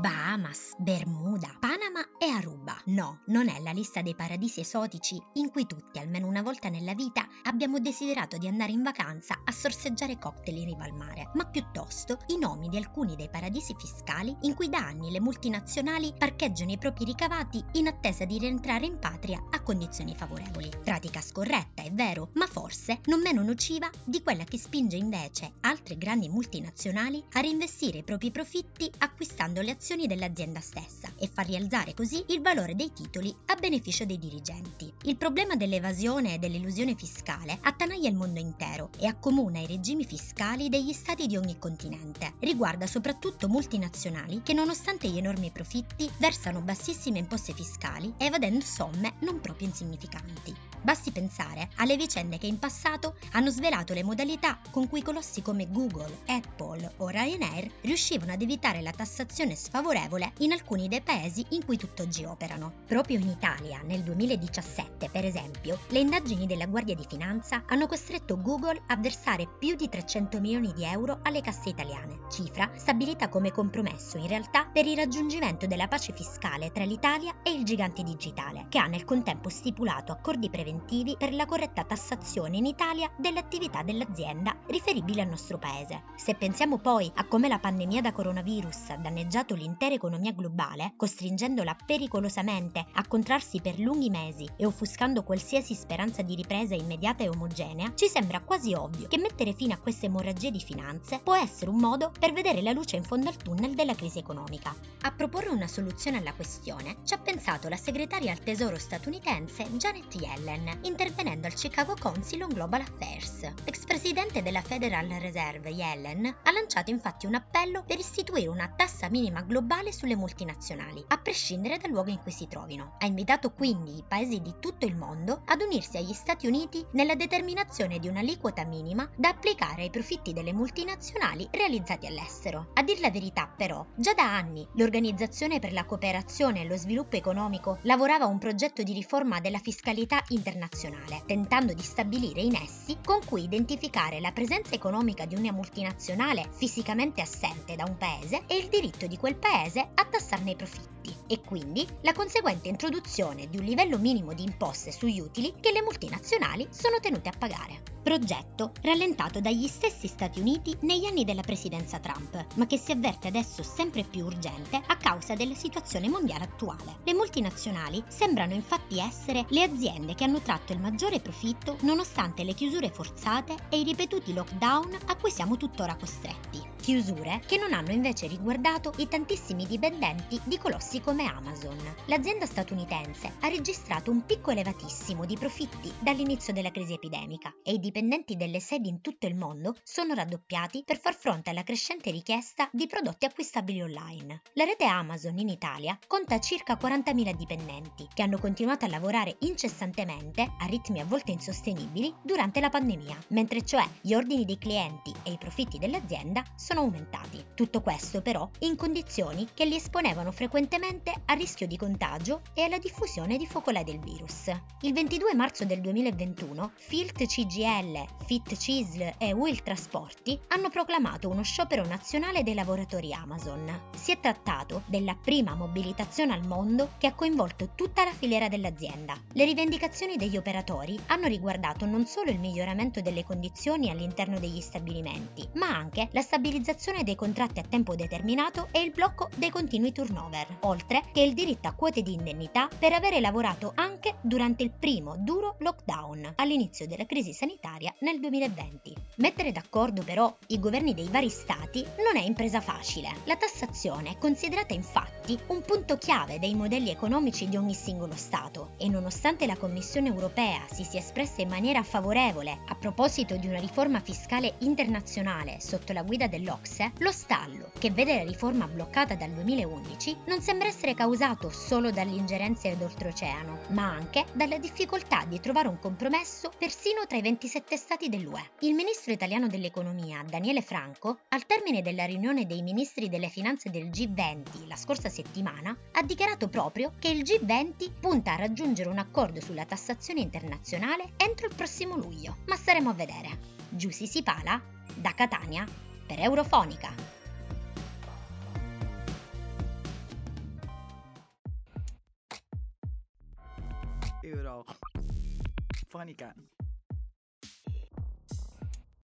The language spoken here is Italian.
Bahamas, Bermuda, Panama e Aruba. No, non è la lista dei paradisi esotici in cui tutti, almeno una volta nella vita, abbiamo desiderato di andare in vacanza a sorseggiare cocktail in riva al mare, ma piuttosto i nomi di alcuni dei paradisi fiscali in cui da anni le multinazionali parcheggiano i propri ricavati in attesa di rientrare in patria a condizioni favorevoli. Pratica scorretta, è vero, ma forse non meno nociva di quella che spinge invece altre grandi multinazionali a reinvestire i propri profitti acquistando le azioni dell'azienda stessa e far rialzare così il valore dei titoli a beneficio dei dirigenti. Il problema dell'evasione e dell'illusione fiscale attanaglia il mondo intero e accomuna i regimi fiscali degli stati di ogni continente. Riguarda soprattutto multinazionali che nonostante gli enormi profitti versano bassissime imposte fiscali evadendo somme non proprio insignificanti. Basti pensare alle vicende che in passato hanno svelato le modalità con cui colossi come Google, Apple o Ryanair riuscivano ad evitare la tassazione sfavorevole in alcuni dei paesi in cui tutt'oggi operano. Proprio in Italia, nel 2017, per esempio, le indagini della Guardia di Finanza hanno costretto Google a versare più di 300 milioni di euro alle casse italiane, cifra stabilita come compromesso in realtà per il raggiungimento della pace fiscale tra l'Italia e il gigante digitale, che ha nel contempo stipulato accordi preventivi per la corretta tassazione in Italia delle attività dell'azienda riferibili al nostro paese. Se pensiamo poi a come la pandemia da coronavirus ha danneggiato l'intera economia globale, costringendola pericolosamente a contrarsi per lunghi mesi e offuscando qualsiasi speranza di ripresa immediata e omogenea, ci sembra quasi ovvio che mettere fine a queste emorragie di finanze può essere un modo per vedere la luce in fondo al tunnel della crisi economica. A proporre una soluzione alla questione ci ha pensato la segretaria al tesoro statunitense Janet Yellen intervenendo al Chicago Council on Global Affairs. Ex presidente della Federal Reserve Yellen ha lanciato infatti un appello per istituire una tassa minima globale sulle multinazionali, a prescindere dal luogo in cui si trovino. Ha invitato quindi i paesi di tutto il mondo ad unirsi agli Stati Uniti nella determinazione di un'aliquota minima da applicare ai profitti delle multinazionali realizzati all'estero. A dir la verità, però, già da anni l'Organizzazione per la cooperazione e lo sviluppo economico lavorava a un progetto di riforma della fiscalità internazionale, tentando di stabilire i nessi con cui identificare la presenza economica di una multinazionale fisicamente assente da un paese e il diritto di quel paese a tassarne i profitti, e quindi la conseguente introduzione di un livello minimo di imposte sugli utili che le multinazionali sono tenute a pagare progetto rallentato dagli stessi Stati Uniti negli anni della presidenza Trump, ma che si avverte adesso sempre più urgente a causa della situazione mondiale attuale. Le multinazionali sembrano infatti essere le aziende che hanno tratto il maggiore profitto nonostante le chiusure forzate e i ripetuti lockdown a cui siamo tuttora costretti. Chiusure che non hanno invece riguardato i tantissimi dipendenti di colossi come Amazon. L'azienda statunitense ha registrato un picco elevatissimo di profitti dall'inizio della crisi epidemica e i dipendenti delle sedi in tutto il mondo sono raddoppiati per far fronte alla crescente richiesta di prodotti acquistabili online. La rete Amazon in Italia conta circa 40.000 dipendenti che hanno continuato a lavorare incessantemente a ritmi a volte insostenibili durante la pandemia, mentre cioè gli ordini dei clienti e i profitti dell'azienda sono aumentati. Tutto questo però in condizioni che li esponevano frequentemente a rischio di contagio e alla diffusione di focolai del virus. Il 22 marzo del 2021 Filt CGL, Fit Cisl e Will Trasporti hanno proclamato uno sciopero nazionale dei lavoratori Amazon. Si è trattato della prima mobilitazione al mondo che ha coinvolto tutta la filiera dell'azienda. Le rivendicazioni degli operatori hanno riguardato non solo il miglioramento delle condizioni all'interno degli stabilimenti, ma anche la stabilizzazione dei contratti a tempo determinato e il blocco dei continui turnover, oltre che il diritto a quote di indennità per avere lavorato anche durante il primo duro lockdown all'inizio della crisi sanitaria nel 2020. Mettere d'accordo però i governi dei vari stati non è impresa facile. La tassazione è considerata infatti un punto chiave dei modelli economici di ogni singolo Stato e nonostante la Commissione europea si sia espressa in maniera favorevole a proposito di una riforma fiscale internazionale sotto la guida dell'Ocse, lo stallo, che vede la riforma bloccata dal 2011, non sembra essere causato solo dalle ingerenze d'oltreoceano, ma anche dalla difficoltà di trovare un compromesso persino tra i 27 sette stati dell'UE. Il ministro italiano dell'economia, Daniele Franco, al termine della riunione dei ministri delle finanze del G20 la scorsa settimana, ha dichiarato proprio che il G20 punta a raggiungere un accordo sulla tassazione internazionale entro il prossimo luglio, ma staremo a vedere. Giussi Sipala, da Catania, per Eurofonica. Eurofonica.